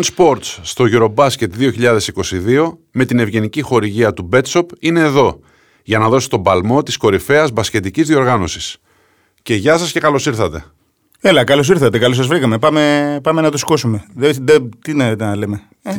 του On Sports στο Eurobasket 2022 με την ευγενική χορηγία του BetShop είναι εδώ για να δώσει τον παλμό της κορυφαίας μπασκετικής διοργάνωσης. Και γεια σας και καλώς ήρθατε. Έλα, καλώς ήρθατε, καλώς σας βρήκαμε. Πάμε, πάμε να το σηκώσουμε. Δεν, δεν, τι να, να λέμε. Ε,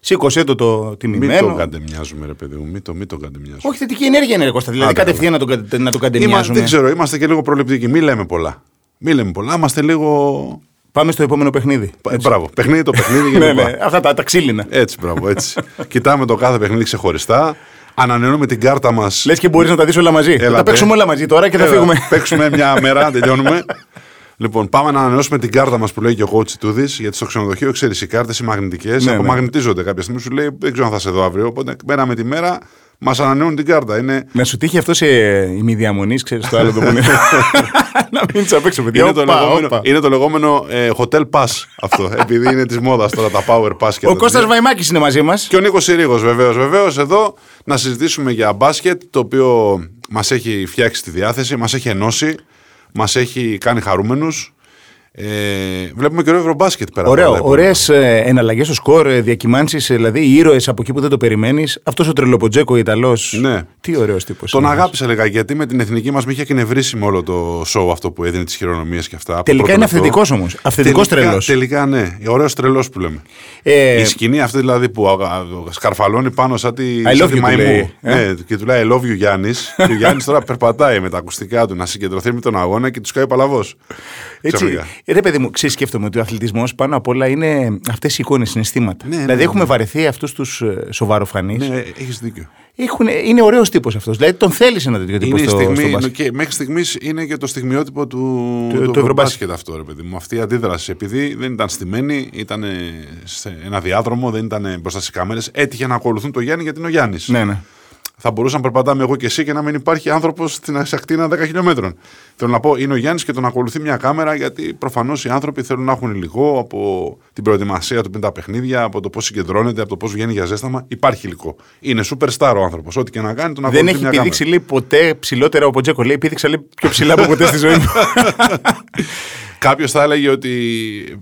σήκωσέ το το Μην τιμημένο. το καντεμιάζουμε, ρε παιδί μου. Μην το, μην το καντεμιάζουμε. Όχι θετική ενέργεια είναι, ρε Κώστα. Δηλαδή Άντε, κατευθείαν να το, κα- να το Είμαστε, καντεμιάζουμε. δεν ξέρω, είμαστε και λίγο προληπτικοί. Μην λέμε πολλά. Μην λέμε πολλά. Είμαστε λίγο. Πάμε στο επόμενο παιχνίδι. Ε, μπράβο. Παιχνίδι το παιχνίδι. ναι, γενικά. ναι, αυτά τα, τα ξύλινα. Έτσι, μπράβο, έτσι. Κοιτάμε το κάθε παιχνίδι ξεχωριστά. Ανανεώνουμε την κάρτα μας. Λες και μπορείς να τα δεις όλα μαζί. θα τα Έλατε. παίξουμε όλα μαζί τώρα και θα φύγουμε. Παίξουμε μια μέρα, τελειώνουμε. Λοιπόν, πάμε να ανανεώσουμε την κάρτα μας που λέει και ο coach Τούδη, γιατί στο ξενοδοχείο ξέρεις οι κάρτες οι μαγνητικές Ναι, απομαγνητίζονται κάποια στιγμή. Σου λέει δεν ξέρω αν θα σε δω αύριο. Οπότε μέρα με τη μέρα μας ανανεώνουν την κάρτα. Είναι, Να σου τύχει αυτός σε ημιδιαμονή, ξέρεις το άλλο το που είναι. να μην απ' έξω, παιδιά. είναι, το Όπα, λεγόμενο, όπα. είναι το λεγόμενο ε, hotel pass αυτό. επειδή είναι της μόδας τώρα τα power pass και Ο τα Κώστας τέτοια. Βαϊμάκης είναι μαζί μας. Και ο Νίκος Συρίγος, βεβαίως. Βεβαίως, εδώ να συζητήσουμε για μπάσκετ, το οποίο μας έχει φτιάξει τη διάθεση, μας έχει ενώσει, μας έχει κάνει χαρούμενους. Ε, βλέπουμε και ωραίο ευρωμπάσκετ πέρα. από όλα Ωραίο. τα υπόλοιπα. Ωραίε εναλλαγές στο σκορ, διακυμάνσεις, δηλαδή ήρωες από εκεί που δεν το περιμένεις. Αυτός ο τρελοποτζέκο Ιταλός. Ναι. Τι ωραίος τύπος. Τον αγάπησα λίγα γιατί με την εθνική μας με είχε εκνευρίσει με όλο το show αυτό που έδινε τις χειρονομίες και αυτά. από το Τελικά πρώτο είναι λεπτό. αυθεντικός όμως. Αυθεντικός Τελικά- τρελός. Τελικά ναι. Ωραίος τρελός που λέμε. Ε, Η σκηνή αυτή δηλαδή που α, α, σκαρφαλώνει πάνω σαν τη, I σαν love τη you του μαϊμού. λέει, ε. Ναι, και του λέει I love you Γιάννης. και ο Γιάννης τώρα περπατάει με τα ακουστικά του να συγκεντρωθεί με τον αγώνα και του κάνει παλαβός. Έτσι, ε, ρε παιδί μου, ξέρεις, σκέφτομαι ότι ο αθλητισμός πάνω απ' όλα είναι αυτές οι εικόνες, συναισθήματα. Ναι, ναι, δηλαδή, ναι. έχουμε βαρεθεί αυτούς τους σοβαροφανείς. Ναι, έχεις δίκιο. είναι ωραίος τύπος αυτός. Δηλαδή, τον θέλεις ένα τέτοιο τύπο Είναι η στο, στο στιγμή, μπάσκετ. και μέχρι στιγμής είναι και το στιγμιότυπο του, Του- του, του του Ευρωμπάσκετ. Ευρωμπάσκετ αυτό, ρε παιδί μου. Αυτή η αντίδραση. Επειδή δεν ήταν στημένη, ήταν σε ένα διάδρομο, δεν ήταν μπροστά στις κάμερες. Έτυχε να ακολουθούν το Γιάννη γιατί είναι ο Γιάννης. Ναι, ναι. Θα μπορούσαν να περπατάμε εγώ και εσύ και να μην υπάρχει άνθρωπος στην ακτίνα 10 χιλιόμετρων. Θέλω να πω, είναι ο Γιάννης και τον ακολουθεί μια κάμερα γιατί προφανώς οι άνθρωποι θέλουν να έχουν υλικό από την προετοιμασία του πριν τα παιχνίδια, από το πώς συγκεντρώνεται, από το πώς βγαίνει για ζέσταμα. Υπάρχει υλικό. Είναι superstar ο άνθρωπος. Ό,τι και να κάνει, τον ακολουθεί Δεν έχει μια πηδήξει κάμερα. λέει, ποτέ ψηλότερα από Τζέκο. Λέει, πήδηξα λέει, πιο ψηλά από ποτέ στη ζωή μου. Κάποιος θα έλεγε ότι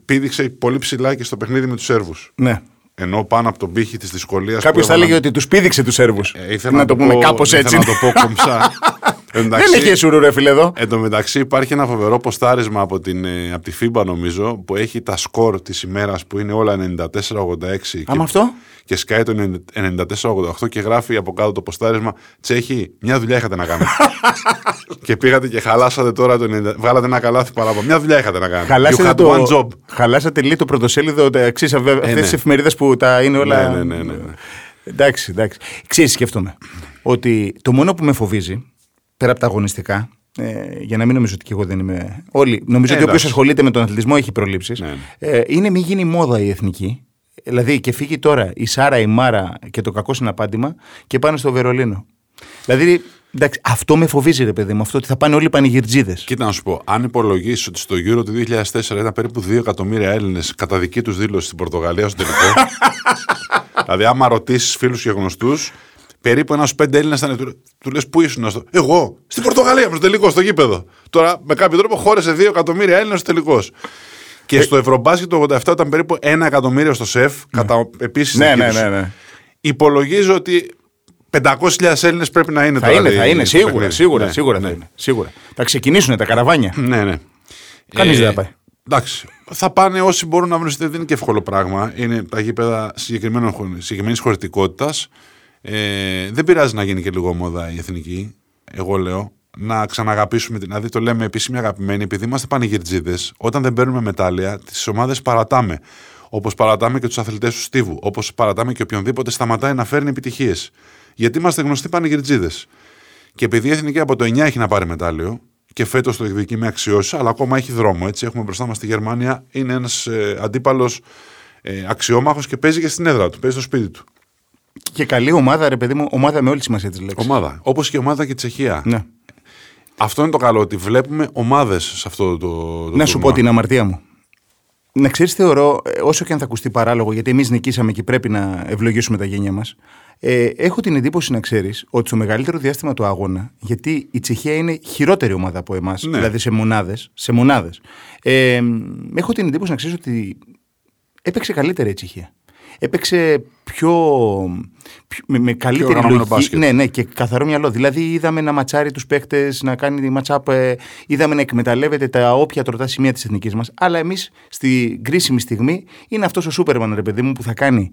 πήδηξε πολύ ψηλά και στο παιχνίδι με τους Σέρβους. ναι. Ενώ πάνω από τον πύχη της δυσκολίας. Κάποιος θα έλεγε ότι τους πήδηξε τους Σέρβους. Ε, ήθελα να το πω- πούμε κάπως ήθελα έτσι. να το πω κομψά. Εν τω Δεν μεταξύ- έχει σουρού, ρε φίλε εδώ. Εν τω μεταξύ υπάρχει ένα φοβερό ποστάρισμα από, την, ε, από τη FIBA νομίζω που έχει τα σκορ της ημέρας που είναι όλα 94-86 Άμα αυτό; και σκάει το 94-88 και γράφει από κάτω το ποστάρισμα Τσέχη, μια δουλειά είχατε να κάνετε. και πήγατε και χαλάσατε τώρα το 90, βγάλατε ένα καλάθι παράπονο. Μια δουλειά είχατε να κάνετε. You Χαλάσατε, had το... one job. Χαλάσατε λίγο το πρωτοσέλιδο εξής αυτές ναι. τις εφημερίδες που τα είναι όλα. Ναι, ναι, ναι, ναι, ναι. Εντάξει, εντάξει. Ξέρεις, σκέφτομαι ότι το μόνο που με φοβίζει, πέρα από τα αγωνιστικά, ε, για να μην νομίζω ότι και εγώ δεν είμαι. Όλοι. Νομίζω Ε, ότι όποιος εντάξει. ασχολείται με τον αθλητισμό έχει προλήψεις. Ναι, ναι. Ε, είναι μην γίνει μόδα η εθνική. Δηλαδή και φύγει τώρα η Σάρα, η Μάρα και το κακό συναπάντημα και πάνε στο Βερολίνο. Δηλαδή, εντάξει, αυτό με φοβίζει, ρε παιδί μου, αυτό ότι θα πάνε όλοι πανηγυρτζίδες. Κοίτα να σου πω, αν υπολογίσεις ότι στο Euro του 2004 ήταν περίπου 2 εκατομμύρια Έλληνες κατά δική τους δήλωση στην Πορτογαλία στο τελικό. δηλαδή, άμα ρωτήσεις φίλους και γνωστούς, περίπου ένας πέντε Έλληνε ήταν. Του, του λες, Πού ήσουν αυτό. Εγώ, στην Πορτογαλία, στο τελικό, στο γήπεδο. Τώρα, με κάποιο τρόπο, χώρεσε 2 εκατομμύρια Έλληνες στο τελικός. Και στο Ευρωμπάσκετ το 87 ήταν περίπου 1 εκατομμύριο στο ΣΕΦ, κατά επίσης. Ναι, ναι, ναι, ναι. Υπολογίζω ότι 500.000 Έλληνες πρέπει να είναι Θα τώρα. είναι, δι- θα είναι, στο σίγουρα, παιχνίδι. σίγουρα, Ναι, σίγουρα, ναι. θα είναι, σίγουρα. Θα ξεκινήσουν τα καραβάνια. Ναι, ναι. Κανείς δεν θα πάει. Εντάξει. Θα πάνε όσοι μπορούν να βρουν. Δεν είναι και εύκολο πράγμα. Είναι τα γήπεδα συγκεκριμένης χωρητικότητας. Ε, δεν πειράζει να γίνει και λίγο μόδα η εθνική. Εγώ λέω. Να ξαναγαπήσουμε την. Δηλαδή το λέμε επίσημη αγαπημένοι, επειδή είμαστε πανηγυρτζίδες, όταν δεν παίρνουμε μετάλλια, τις ομάδες παρατάμε. Όπως παρατάμε και τους αθλητές του Στίβου. Όπως παρατάμε και οποιονδήποτε σταματάει να φέρνει επιτυχίες. Γιατί είμαστε γνωστοί πανηγυρτζίδες. Και επειδή η εθνική από το 9 έχει να πάρει μετάλλιο και φέτος το εκδικεί με αξιώσεις, αλλά ακόμα έχει δρόμο. Έτσι. Έχουμε μπροστά μας τη Γερμανία, είναι ένας ε, αντίπαλος ε, αξιόμαχος και παίζει και στην έδρα του, παίζει στο σπίτι του. Και καλή ομάδα, ρε παιδί μου, ομάδα με όλη τη σημασία της λέξης. Ομάδα. Όπως και η ομάδα και η Τσεχία. Ναι. Αυτό είναι το καλό, ότι βλέπουμε ομάδες σε αυτό το. το Να σου τουρνουά. πω την αμαρτία μου. Να ξέρεις, θεωρώ, ε, όσο και αν θα ακουστεί παράλογο, γιατί εμείς νικήσαμε και πρέπει να ευλογήσουμε τα γένια μας. Ε, έχω την εντύπωση να ξέρεις ότι στο μεγαλύτερο διάστημα του αγώνα, γιατί η Τσεχία είναι χειρότερη ομάδα από εμάς, Ναι. δηλαδή σε μονάδες. Σε μονάδες, ε, έχω την εντύπωση να ξέρεις ότι έπαιξε καλύτερα η Τσεχία. Έπαιξε πιο, πιο με, με καλύτερη οργανωμένο λογική. μπάσκετ. Ναι, ναι, και καθαρό μυαλό. Δηλαδή είδαμε να ματσάρει τους παίχτε, να κάνει ματσάπ, ε, είδαμε να εκμεταλλεύεται τα όποια τροτά σημεία της εθνικής μας. Αλλά εμείς στη κρίσιμη στιγμή είναι αυτός ο Σούπερμαν, ρε παιδί μου, που θα κάνει.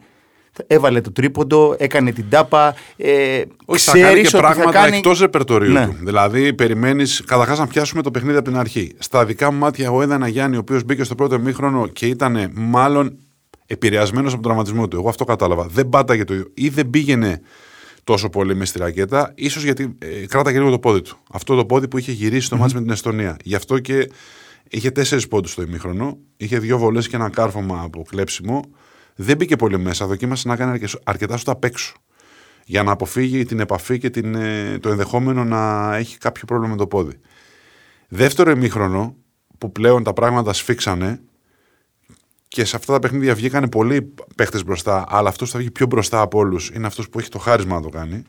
Έβαλε το τρίποντο, έκανε την τάπα. Ε, Όχι, θα κάνει ξέρεις και ότι πράγματα θα κάνει... εκτός ρεπερτορίου Ναι. του. Δηλαδή, περιμένεις καταρχάς να πιάσουμε το παιχνίδι από την αρχή. Στα δικά μου μάτια, εγώ είδα ένα Γιάννη, ο οποίος μπήκε στο πρώτο μήχρονο και ήταν μάλλον επηρεασμένος από τον τραυματισμό του. Εγώ αυτό κατάλαβα. Δεν πάταγε το ή δεν πήγαινε τόσο πολύ μες στη ρακέτα, ίσως γιατί ε, κράταγε λίγο το πόδι του. Αυτό το πόδι που είχε γυρίσει το μάτς με την Εστονία. Γι' αυτό και είχε τέσσερις πόντους στο ημίχρονο, είχε δύο βολές και ένα κάρφωμα από κλέψιμο. Δεν μπήκε πολύ μέσα. Δοκίμασε να κάνει αρκε- αρκετά στο απ' έξω για να αποφύγει την επαφή και την, ε, το ενδεχόμενο να έχει κάποιο πρόβλημα με το πόδι. Δεύτερο ημίχρονο, που πλέον τα πράγματα σφίξανε και σε αυτά τα παιχνίδια βγήκαν πολλοί παίχτες μπροστά, αλλά αυτός που θα βγει πιο μπροστά από όλους είναι αυτός που έχει το χάρισμα να το κάνει.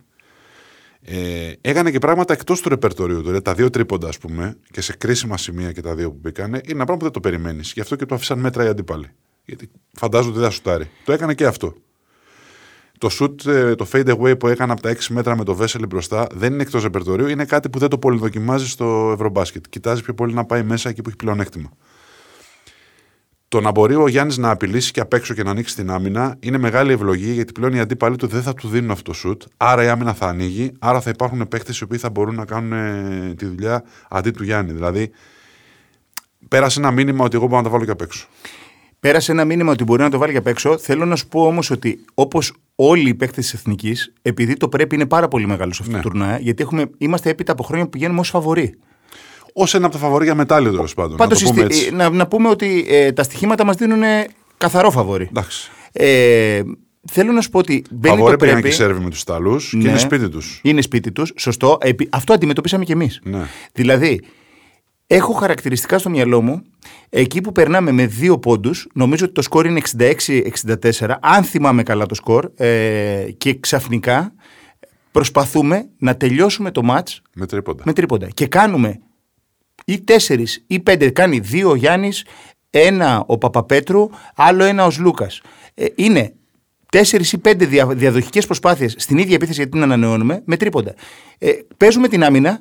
Ε, έκανε και πράγματα εκτός του ρεπερτορίου του. Δηλαδή, τα δύο τρίποντα, ας πούμε, και σε κρίσιμα σημεία και τα δύο που μπήκαν, είναι ένα πράγμα που δεν το περιμένεις. Γι' αυτό και το άφησαν μέτρα οι αντίπαλοι. Γιατί φαντάζονται ότι δεν θα σουτάρει. Το έκανε και αυτό. Το shoot, ε, το fade away που έκανα από τα 6 μέτρα με το Βέσελη μπροστά δεν είναι εκτός ρεπερτορίου, είναι κάτι που δεν το πολυδοκιμάζει στο Ευρωμπάσκετ. Κοιτάζει πιο πολύ να πάει μέσα εκεί που έχει πλεονέκτημα. Το να μπορεί ο Γιάννης να απειλήσει και απ' έξω και να ανοίξει την άμυνα είναι μεγάλη ευλογία γιατί πλέον οι αντίπαλοι του δεν θα του δίνουν αυτό το σουτ. Άρα η άμυνα θα ανοίγει, άρα θα υπάρχουν παίχτε οι οποίοι θα μπορούν να κάνουν ε, τη δουλειά αντί του Γιάννη. Δηλαδή, πέρασε ένα μήνυμα ότι εγώ μπορώ να τα βάλω και απ' έξω. Πέρασε ένα μήνυμα ότι μπορεί να το βάλει για απ' έξω. Θέλω να σου πω όμως ότι όπως όλοι οι παίκτες της Εθνικής, επειδή το πρέπει είναι πάρα πολύ μεγάλο σε αυτό Ναι. το τουρνουά, γιατί έχουμε, είμαστε έπειτα από χρόνια που πηγαίνουμε ως φαβοροί. Ω ένα από τα φαβορία μετάλλιο τέλος πάντων. Πάντως, να το πούμε στη- έτσι. να, να πούμε ότι ε, τα στοιχήματα μας δίνουν καθαρό φαβορή. Εντάξει. Ε, θέλω να σου πω ότι μπαίνει Φαβόρη το πήγαν και πρέπει. οι Σέρβοι με τους Ιταλού και Ναι. είναι σπίτι τους. Είναι σπίτι τους, σωστό. Επί- αυτό αντιμετωπίσαμε κι εμείς. Ναι. Δηλαδή, έχω χαρακτηριστικά στο μυαλό μου εκεί που περνάμε με δύο πόντους. Νομίζω ότι το σκορ είναι 66-64, αν θυμάμαι καλά το σκορ. Ε, και ξαφνικά προσπαθούμε να τελειώσουμε το μάτς Με τρίποντα. με τρίποντα. Και κάνουμε ή τέσσερις ή πέντε. Κάνει δύο ο Γιάννης, ένα ο Παπαπέτρου, άλλο ένα ο Λούκα. Ε, είναι τέσσερις ή πέντε δια, διαδοχικές προσπάθειες στην ίδια επίθεση γιατί την ανανεώνουμε με τρίποντα. Ε, παίζουμε την άμυνα,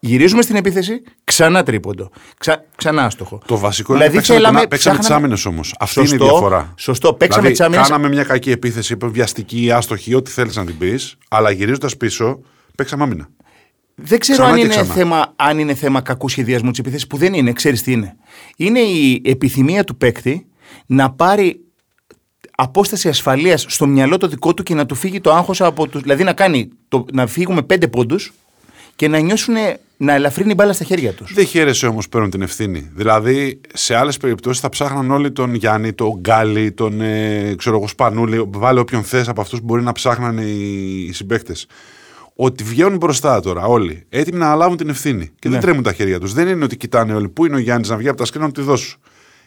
γυρίζουμε στην επίθεση, ξανά τρίποντο. Ξα, ξανά άστοχο. Το βασικό Δηλαδή, είναι παίξαμε, θέλαμε- την, παίξαμε τις ψάχναμε- άμυνες όμως. Αυτή είναι η Σωστό, διαφορά. σωστό. Παίξαμε δηλαδή, τις άμυνες. Κάναμε μια κακή επίθεση, βιαστική, άστοχη, ό,τι θέλεις να την πεις, αλλά γυρίζοντας πίσω, παίξαμε άμυνα. Δεν ξέρω Ξανά αν και είναι, ξανά. θέμα, αν είναι θέμα κακού σχεδιασμού τη επίθεση, που δεν είναι. Ξέρεις τι είναι. Είναι η επιθυμία του παίκτη να πάρει απόσταση ασφαλείας στο μυαλό το δικό του και να του φύγει το άγχος από του. Δηλαδή να, κάνει το, να φύγουμε πέντε πόντους και να νιώσουν να ελαφρύνει η μπάλα στα χέρια τους. Δεν χαίρεσαι όμως παίρνουν την ευθύνη. Δηλαδή, σε άλλες περιπτώσεις θα ψάχναν όλοι τον Γιάννη, τον Γκάλι, τον ε, ξέρω εγώ, Σπανούλη, βάλε όποιον θες από αυτούς που μπορεί να ψάχνανε οι, οι συμπαίκτες. Ότι βγαίνουν μπροστά τώρα όλοι, έτοιμοι να αναλάβουν την ευθύνη και Ναι. δεν τρέμουν τα χέρια τους. Δεν είναι ότι κοιτάνε όλοι πού είναι ο Γιάννης να βγει από τα σκρίνια να του τη δώσω.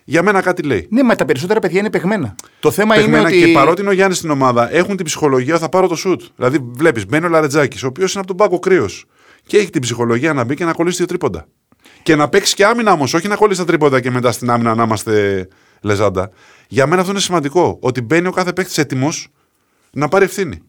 Για μένα κάτι λέει. Ναι, μα τα περισσότερα παιδιά είναι παιγμένα. Το θέμα Παιγμένα είναι ότι. Και παρότι είναι ο Γιάννης στην ομάδα, έχουν την ψυχολογία θα πάρω το σουτ. Δηλαδή, βλέπεις, μπαίνει ο Λαρετζάκης, ο οποίος είναι από τον πάγκο κρύος. Και έχει την ψυχολογία να μπει και να κολλήσει δύο τρίποντα. Και να παίξει και άμυνα όμως, όχι να κολλήσει τα τρίποντα και μετά στην άμυνα να είμαστε λεζάντα. Για μένα αυτό είναι σημαντικό. Ότι μπαίνει ο κάθε παίκτης έτοιμος να πάρει ευθύνη.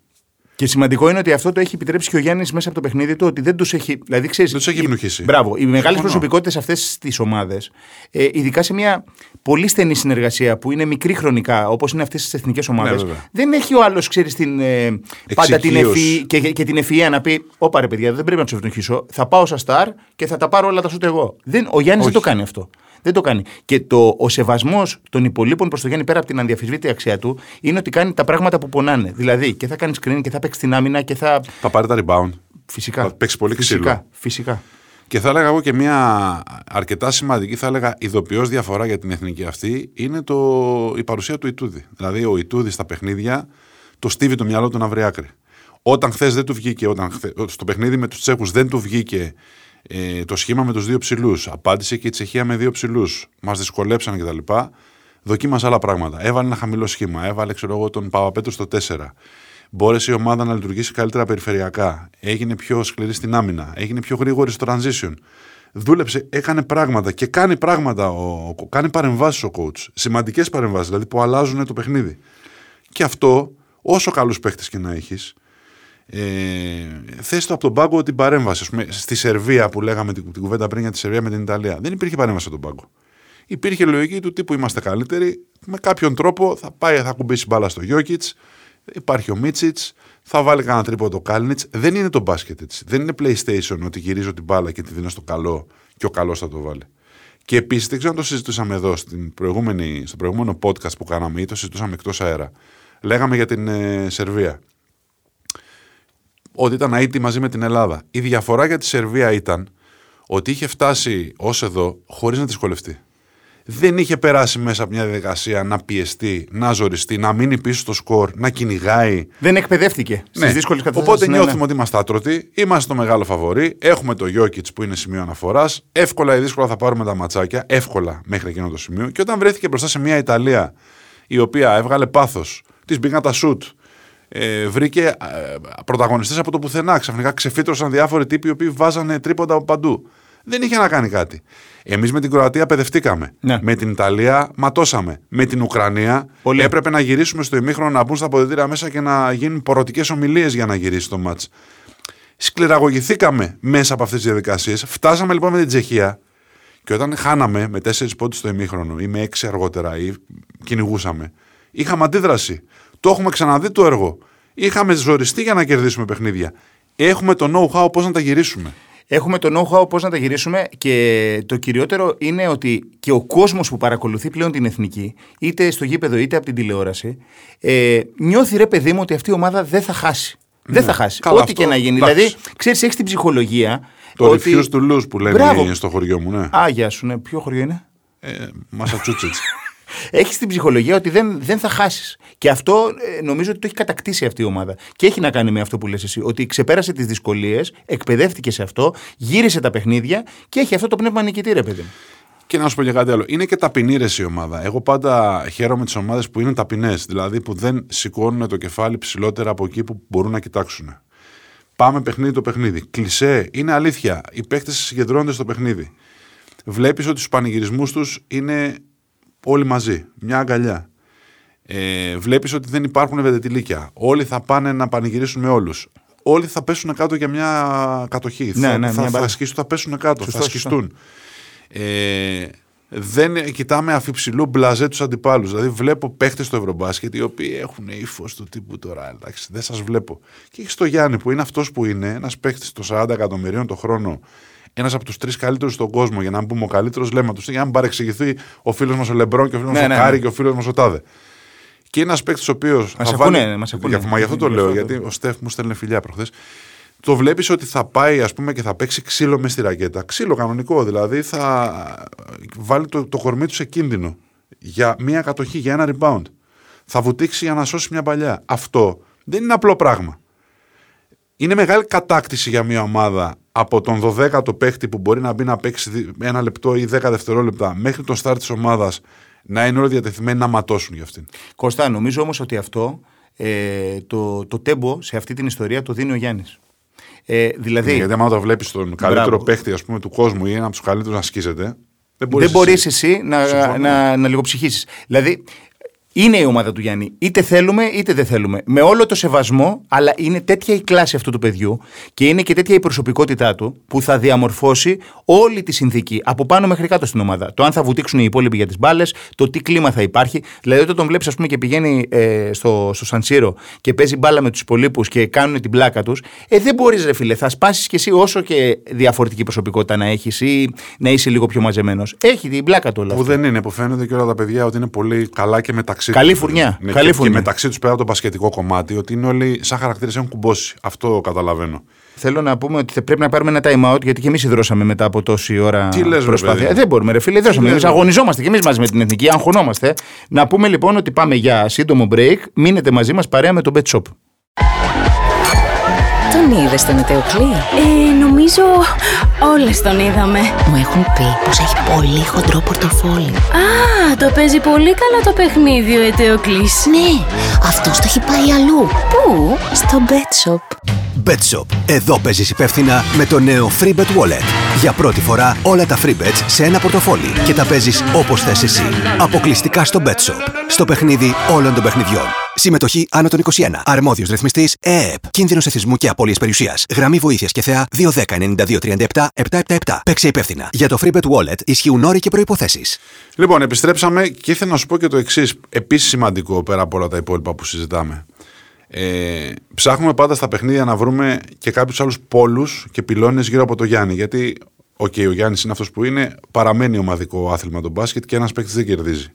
Και σημαντικό είναι ότι αυτό το έχει επιτρέψει και ο Γιάννης μέσα από το παιχνίδι του ότι δεν τους έχει. Δηλαδή, ξέρεις, Δεν τους έχει οι- ευνοχήσει. Μπράβο. Οι μεγάλες Συμφωνώ. προσωπικότητες αυτές τις ομάδες, ε, ειδικά σε μια πολύ στενή συνεργασία που είναι μικρή χρονικά, όπως είναι αυτές τις εθνικές ομάδες, Ναι, βέβαια. δεν έχει ο άλλος, ξέρεις, την, ε, πάντα την Εξοικείωση. ευφυ, και, και την ευφυία να πει: Όπα ρε παιδιά, δεν πρέπει να τους ευνοχήσω. Θα πάω στα στάρ και θα τα πάρω όλα τα σούτ εγώ. Δεν, ο Γιάννης δεν Όχι. το κάνει αυτό. Δεν το κάνει. Και το, ο σεβασμός των υπολείπων προς το Γιάννη πέρα από την αδιαφυσβήτητη αξία του είναι ότι κάνει τα πράγματα που πονάνε. Δηλαδή και θα κάνει screen και θα παίξει την άμυνα και θα. Θα πάρει τα rebound. Φυσικά. Θα παίξει πολύ φυσικά, ξύλο. Φυσικά. Και θα έλεγα εγώ και μια αρκετά σημαντική, θα έλεγα ειδοποιώς διαφορά για την εθνική αυτή, είναι το, η παρουσία του Ιτούδη. Δηλαδή, ο Ιτούδη στα παιχνίδια το στίβει το μυαλό του να βρει άκρη. Όταν χθες δεν του βγήκε, όταν χθε- στο παιχνίδι με τους Τσέχους δεν του βγήκε ε, το σχήμα με τους δύο ψηλούς, απάντησε και η Τσεχία με δύο ψηλούς, μας δυσκολέψαν κτλ. Δοκίμασε άλλα πράγματα. Έβαλε ένα χαμηλό σχήμα. Έβαλε, ξέρω εγώ, τον Παπαπέτρο στο 4. Μπόρεσε η ομάδα να λειτουργήσει καλύτερα περιφερειακά. Έγινε πιο σκληρή στην άμυνα. Έγινε πιο γρήγορη στο transition. δούλεψε, έκανε πράγματα και κάνει πράγματα, ο, κάνει παρεμβάσεις ο coach. Σημαντικές παρεμβάσεις, δηλαδή που αλλάζουν το παιχνίδι. Και αυτό, όσο καλούς παίχτες και να έχεις, ε, θες το από τον πάγκο την παρέμβαση. πούμε, στη Σερβία που λέγαμε την, την κουβέντα πριν για τη Σερβία με την Ιταλία, δεν υπήρχε παρέμβαση από τον πάγκο. Υπήρχε λογική του τύπου είμαστε καλύτεροι, με κάποιον τρόπο θα πάει, θα κουμπίσει μπάλα στο Γιώκητς, υπάρχει ο Μίτσιτς, θα βάλει κανένα τρίπο το Κάλνιτς. Δεν είναι το μπάσκετ έτσι. Δεν είναι PlayStation ότι γυρίζω την μπάλα και τη δίνω στο καλό και ο καλός θα το βάλει. Και επίσης, δεν ξέρω αν το συζητούσαμε εδώ στην προηγούμενη, στο προηγούμενο podcast που κάναμε ή το συζητούσαμε εκτός αέρα. Λέγαμε για την ε, Σερβία. Ότι ήταν αίτητη μαζί με την Ελλάδα. Η διαφορά για τη Σερβία ήταν ότι είχε φτάσει ως εδώ χωρίς να δυσκολευτεί δεν είχε περάσει μέσα από μια διαδικασία να πιεστεί, να ζοριστεί, να μείνει πίσω στο σκορ, να κυνηγάει. Δεν εκπαιδεύτηκε στις Ναι. δύσκολες καταστάσεις. Οπότε νιώθουμε ότι είμαστε άτρωτοι, είμαστε το μεγάλο φαβορή, έχουμε το Γιώκητ που είναι σημείο αναφοράς. Εύκολα ή δύσκολα θα πάρουμε τα ματσάκια, εύκολα μέχρι εκείνο το σημείο. Και όταν βρέθηκε μπροστά σε μια Ιταλία η οποία έβγαλε πάθος, της μπήκαν τα σουτ, ε, βρήκε ε, πρωταγωνιστές από το πουθενά. Ξαφνικά ξεφύτρωσαν διάφοροι τύποι οι οποίοι βάζανε τρίποντα από παντού. Δεν είχε να κάνει κάτι. Εμείς με την Κροατία παιδευτήκαμε. Ναι. Με την Ιταλία ματώσαμε. Με την Ουκρανία Πολύ. έπρεπε να γυρίσουμε στο ημίχρονο να μπουν στα αποδητήρια μέσα και να γίνουν πορωτικές ομιλίες για να γυρίσει το μάτς. Σκληραγωγηθήκαμε μέσα από αυτές τις διαδικασίες. Φτάσαμε λοιπόν με την Τσεχία και όταν χάναμε με τέσσερις πόντους στο ημίχρονο ή με έξι αργότερα ή κυνηγούσαμε, είχαμε αντίδραση. Το έχουμε ξαναδεί το έργο. Είχαμε ζοριστεί για να κερδίσουμε παιχνίδια. Έχουμε το know-how πώς να τα γυρίσουμε. Έχουμε το know-how πώς να τα γυρίσουμε και το κυριότερο είναι ότι και ο κόσμος που παρακολουθεί πλέον την εθνική, είτε στο γήπεδο είτε από την τηλεόραση, ε, νιώθει ρε παιδί μου ότι αυτή η ομάδα δεν θα χάσει. Δεν θα χάσει. Ναι. Καλά, Ό,τι αυτό, και να γίνει. εντάξει. Δηλαδή, ξέρεις, έχεις την ψυχολογία. Το ότι... refuse to lose που λένε Μπράβο. στο χωριό μου, ναι. Α, γεια σου, ναι. Ποιο χωριό είναι; Ε, Massachusetts. Έχεις την ψυχολογία ότι δεν, δεν θα χάσεις. Και αυτό ε, νομίζω ότι το έχει κατακτήσει αυτή η ομάδα. Και έχει να κάνει με αυτό που λες εσύ. Ότι ξεπέρασε τις δυσκολίες, εκπαιδεύτηκε σε αυτό, γύρισε τα παιχνίδια και έχει αυτό το πνεύμα νικητή, ρε παιδί μου. Και να σου πω και κάτι άλλο. Είναι και ταπεινή ρε η ομάδα. Εγώ πάντα χαίρομαι τις ομάδες που είναι ταπεινές. Δηλαδή που δεν σηκώνουν το κεφάλι ψηλότερα από εκεί που μπορούν να κοιτάξουν. Πάμε παιχνίδι το παιχνίδι. Κλισέ, είναι αλήθεια. Οι παίχτε συγκεντρώνονται στο παιχνίδι. Βλέπεις ότι στους πανηγυρισμούς τους είναι όλοι μαζί. Μια αγκαλιά. Ε, Βλέπεις ότι δεν υπάρχουν βεντετιλίκια. Όλοι θα πάνε να πανηγυρίσουν με όλους. Όλοι θα πέσουν κάτω για μια κατοχή. Ναι, θα, ναι, θα, μια θα, μπάλα. σκίσουν, θα πέσουν κάτω. Σωστό, θα σωστό. σκιστούν. Ε, δεν κοιτάμε αφιψηλού μπλαζέ τους αντιπάλους. Δηλαδή, βλέπω παίχτες στο Ευρωμπάσκετ οι οποίοι έχουν ύφος του τύπου τώρα. Εντάξει, δεν σας βλέπω. Και έχει το Γιάννη που είναι αυτός που είναι, ένας παίχτης των 40 εκατομμυρίων το χρόνο, ένας από τους τρεις καλύτερους στον κόσμο, για να μην πούμε ο καλύτερος, λέμε τους, για να μην παρεξηγηθεί ο φίλος μας ο Λεμπρόν και ο φίλος Ναι, μας ναι, ο Κάρι ναι. και ο φίλος μας ο Τάδε. Και είναι ένας παίκτης ο οποίος. Μας ακούνε, μας ακούνε. Μα γι' αυτό το Γι' λέω, αυτό το- γιατί ο Στεφ μου στέλνει φιλιά προχθές. Το βλέπεις ότι θα πάει ας πούμε, και θα παίξει ξύλο μες στη ρακέτα. Ξύλο κανονικό, δηλαδή θα βάλει το, το κορμί του σε κίνδυνο για μια κατοχή, για ένα rebound. Θα βουτήξει για να σώσει μια παλιά. Αυτό δεν είναι απλό πράγμα. Είναι μεγάλη κατάκτηση για μια ομάδα από τον 12ο παίχτη που μπορεί να μπει να παίξει δι- ένα λεπτό ή 10 δευτερόλεπτα μέχρι το start της ομάδας να είναι όλοι διατεθειμένοι να ματώσουν για αυτήν. Κώστα, νομίζω όμως ότι αυτό ε, το, το τέμπο σε αυτή την ιστορία το δίνει ο Γιάννης. Ε, δηλαδή, Γιατί άμα το βλέπεις τον καλύτερο Μπράβο. παίχτη ας πούμε, του κόσμου ή ένα από τους καλύτερους να σκίζεται, δεν μπορείς δεν μπορείς εσύ να, Συμφωνώ. να, να λιγοψυχήσεις. Δηλαδή, είναι η ομάδα του Γιάννη. Είτε θέλουμε είτε δεν θέλουμε. Με όλο το σεβασμό, αλλά είναι τέτοια η κλάση αυτού του παιδιού και είναι και τέτοια η προσωπικότητά του που θα διαμορφώσει όλη τη συνθήκη από πάνω μέχρι κάτω στην ομάδα. Το αν θα βουτήξουν οι υπόλοιποι για τις μπάλες, το τι κλίμα θα υπάρχει. Δηλαδή, όταν τον βλέπεις, ας πούμε, και πηγαίνει ε, στο, στο Σανσίρο και παίζει μπάλα με τους υπολείπους και κάνουν την πλάκα τους, ε, δεν μπορείς, ρε φίλε, θα σπάσεις κι εσύ όσο και διαφορετική προσωπικότητα να έχεις ή να είσαι λίγο πιο μαζεμένος. Έχει την πλάκα του όλα Που αυτά. δεν είναι, που φαίνεται και όλα τα παιδιά ότι είναι πολύ καλά και μεταξύ Καλή τους. φουρνιά, Ναι, καλή και, φουρνιά. Και μεταξύ τους πέρα από το πασχετικό κομμάτι, ότι είναι όλοι σαν χαρακτήρες έχουν κουμπώσει. Αυτό καταλαβαίνω. Θέλω να πούμε ότι θα πρέπει να πάρουμε ένα time out γιατί και εμείς ιδρώσαμε μετά από τόση ώρα Τι λες, ρε προσπάθεια. παιδί. Ε, δεν μπορούμε, ρε φίλε, ιδρώσαμε. λες, Εμείς ρε. αγωνιζόμαστε και εμείς μαζί με την εθνική, αγχωνόμαστε. Να πούμε λοιπόν ότι πάμε για σύντομο break. Μείνετε μαζί μας παρέα με το Bet Shop. Τον είδες τον Ετεοκλή. Ε, νομίζω όλες τον είδαμε. Μου έχουν πει πως έχει πολύ χοντρό πορτοφόλι. Α, το παίζει πολύ καλά το παιχνίδι ο Ετεοκλής. Ναι, αυτός το έχει πάει αλλού. Πού; Στο Bet Shop. BetShop. Εδώ παίζεις υπεύθυνα με το νέο FreeBet Wallet. Για πρώτη φορά όλα τα FreeBets σε ένα πορτοφόλι και τα παίζεις όπως θες εσύ. Αποκλειστικά στο BetShop. Στο παιχνίδι όλων των παιχνιδιών. Συμμετοχή άνω των 21. Αρμόδιος ρυθμιστής ΕΕΠ. Κίνδυνος εθισμού και απώλειες περιουσίας. Γραμμή βοήθειας και θεά 210-9237-777. Παίξε υπεύθυνα. Για το FreeBet Wallet ισχύουν όροι και προϋποθέσεις. Λοιπόν, επιστρέψαμε και ήθελα να σου πω και το εξής. Επίσης σημαντικό πέρα από όλα τα υπόλοιπα που συζητάμε. Ε, ψάχνουμε πάντα στα παιχνίδια να βρούμε και κάποιους άλλους πόλους και πυλώνες γύρω από το Γιάννη. Γιατί, okay, ο Γιάννης είναι αυτός που είναι, παραμένει ομαδικό άθλημα το μπάσκετ και ένας παίκτης δεν κερδίζει.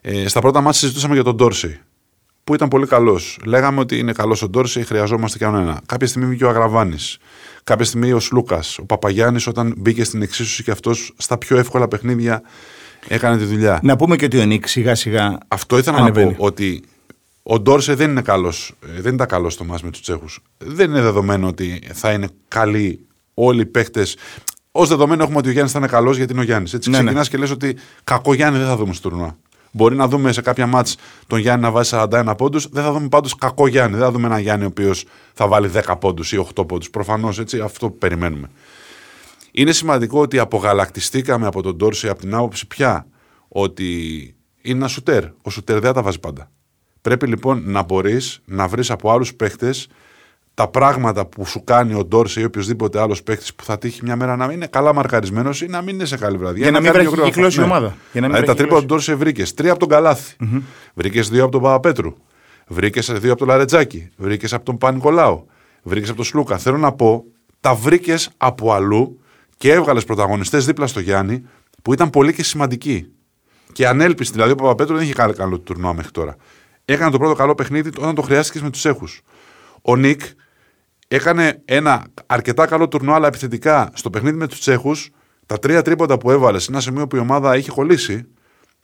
Ε, στα πρώτα μάτια συζητούσαμε για τον Ντόρσεϊ, που ήταν πολύ καλός. Λέγαμε ότι είναι καλός ο Ντόρσεϊ, χρειαζόμαστε κι άλλο ένα. Κάποια στιγμή βγήκε ο Αγραβάνης. Κάποια στιγμή ο Σλούκας. Ο Παπαγιάννης, όταν μπήκε στην εξίσωση και αυτός στα πιο εύκολα παιχνίδια έκανε τη δουλειά. Να πούμε και ότι ο Νίκ σιγά σιγά. Αυτό ήθελα ανεβαίνει. να πω ότι ο Ντόρσε δεν είναι καλός. Δεν ήταν καλός στο μάτς με τους Τσέχους. Δεν είναι δεδομένο ότι θα είναι καλοί όλοι οι παίχτε. Ω δεδομένο έχουμε ότι ο Γιάννης θα είναι καλός γιατί είναι ο Γιάννης. Έτσι Ναι, ξεκινάς και λες ότι κακό Γιάννη δεν θα δούμε στο τουρνουά. Μπορεί να δούμε σε κάποια μάτς τον Γιάννη να βάζει 41 πόντους, δεν θα δούμε πάντως κακό Γιάννη. Δεν θα δούμε έναν Γιάννη ο οποίος θα βάλει 10 πόντους ή 8 πόντους. Προφανώς έτσι αυτό περιμένουμε. Είναι σημαντικό ότι απογαλακτιστήκαμε από τον Ντόρση από την άποψη πια ότι είναι ένα σουτέρ. Ο σουτέρ δεν θα τα βάζει πάντα. Πρέπει λοιπόν να μπορείς να βρεις από άλλους παίχτες τα πράγματα που σου κάνει ο Ντόρση ή οποιοδήποτε άλλος παίχτη που θα τύχει μια μέρα να μην είναι καλά μαρκαρισμένος ή να μην είναι σε καλή βραδιά. Για να μην κάνει βρέχει δύο γρήγορα κυκλώσει η φάουλ. ομάδα. Για να μην Δηλαδή, τα βρέχει τρίποντα του Ντόρση βρήκες. Τρία από τον καλαθι Βρήκες δύο από τον Παπαπέτρου. Βρήκες δύο από τον Λαρετζάκη. Βρήκες από τον Πανικολάου. Βρήκες από τον Σλούκα. Θέλω να πω, τα βρήκες από αλλού και έβγαλες πρωταγωνιστές δίπλα στο Γιάννη που ήταν πολύ και σημαντικοί. Και ανέλπιστη, δηλαδή ο Παπαπέτρου δεν είχε κάνει καλό τουρνουά μέχρι τώρα. Έκανε το πρώτο καλό παιχνίδι όταν το χρειάστηκες με τους έχους. Ο Νικ έκανε ένα αρκετά καλό τουρνουά, αλλά επιθετικά στο παιχνίδι με τους Τσέχους. Τα τρία τρίποντα που έβαλες σε ένα σημείο που η ομάδα είχε κολλήσει,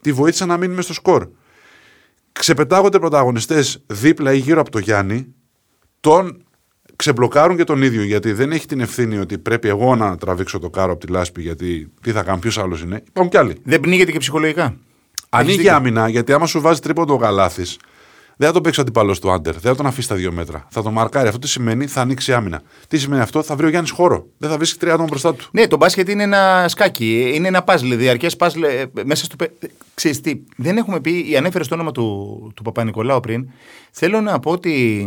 τη βοήθησαν να μείνει με στο σκορ. Ξεπετάγονται πρωταγωνιστές δίπλα ή γύρω από το Γιάννη, τον ξεμπλοκάρουν και τον ίδιο γιατί δεν έχει την ευθύνη ότι πρέπει εγώ να τραβήξω το κάρο από τη λάσπη γιατί τι θα κάνω, ποιος άλλος είναι. Υπάρχουν κι άλλοι. Δεν πνίγεται και ψυχολογικά. Ανοίγει δίκιο. άμυνα γιατί άμα σου βάζει τρίποντο ο Γαλάθης, δεν θα τον παίξει αντιπαλός του άντερ, δεν θα τον αφήσει τα δύο μέτρα. Θα τον μαρκάρει. Αυτό τι σημαίνει, θα ανοίξει άμυνα. Τι σημαίνει αυτό, θα βρει ο Γιάννης χώρο. Δεν θα βρίσκει τρία άτομα μπροστά του. Ναι, το μπάσκετ είναι ένα σκάκι. Είναι ένα παζλ. Διαρκές παζλ ε, μέσα στο. πε- Ξέρεις τι, δεν έχουμε πει, ανέφερες το όνομα του, του Παπα-Νικολάου πριν. Θέλω να πω ότι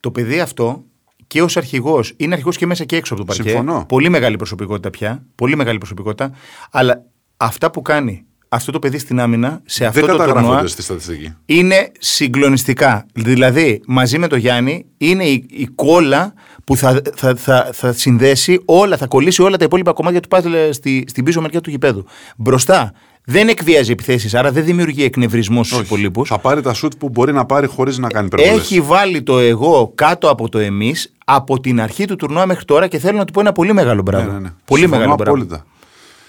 το παιδί αυτό και ως αρχηγός είναι αρχηγός και μέσα και έξω από το παρκέ. Συμφωνώ. Πολύ μεγάλη προσωπικότητα πια. Πολύ μεγάλη προσωπικότητα. Αλλά αυτά που κάνει αυτό το παιδί στην άμυνα σε αυτό δεν το τουρνουά καταγράφονται στη στατιστική. είναι συγκλονιστικά. Δηλαδή, μαζί με το Γιάννη, είναι η, η κόλλα που θα, θα, θα, θα συνδέσει όλα, θα κολλήσει όλα τα υπόλοιπα κομμάτια του πάζλ στη, στην πίσω μεριά του γηπέδου. Μπροστά δεν εκβιάζει επιθέσεις, άρα δεν δημιουργεί εκνευρισμός στους υπολείπους. Θα πάρει τα σουτ που μπορεί να πάρει χωρίς να κάνει υπερβολές. Έχει βάλει το εγώ κάτω από το εμείς από την αρχή του τουρνουά μέχρι τώρα και θέλω να του πω ένα πολύ μεγάλο μπράβο. Ναι, ναι, ναι. Πολύ Συμφωνώ μεγάλο μπράβο. απόλυτα.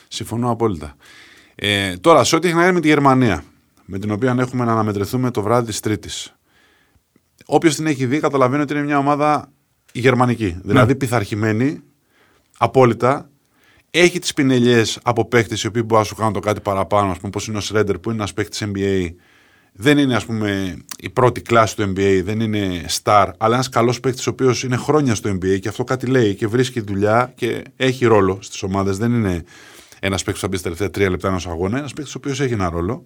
Συμφωνώ απόλυτα. Ε, τώρα, σε ό,τι έχει να κάνει με τη Γερμανία, με την οποία έχουμε να αναμετρηθούμε το βράδυ της Τρίτης. Όποιος την έχει δει, καταλαβαίνει ότι είναι μια ομάδα γερμανική. Ναι. Δηλαδή πειθαρχημένη, απόλυτα. Έχει τις πινελιές από παίχτε οι οποίοι μπορούν να σου κάνουν το κάτι παραπάνω, ας πούμε, όπως είναι ο Σρέντερ που είναι ένας παίχτη NBA. Δεν είναι, ας πούμε, η πρώτη κλάση του NBA, δεν είναι star, αλλά ένας καλός παίχτη ο οποίος είναι χρόνια στο NBA και αυτό κάτι λέει και βρίσκει δουλειά και έχει ρόλο στις ομάδες. Δεν είναι ένας παίχτη που θα μπει στα τελευταία τρία λεπτά ενός αγώνα, ένας παίχτη ο οποίος έχει ένα ρόλο.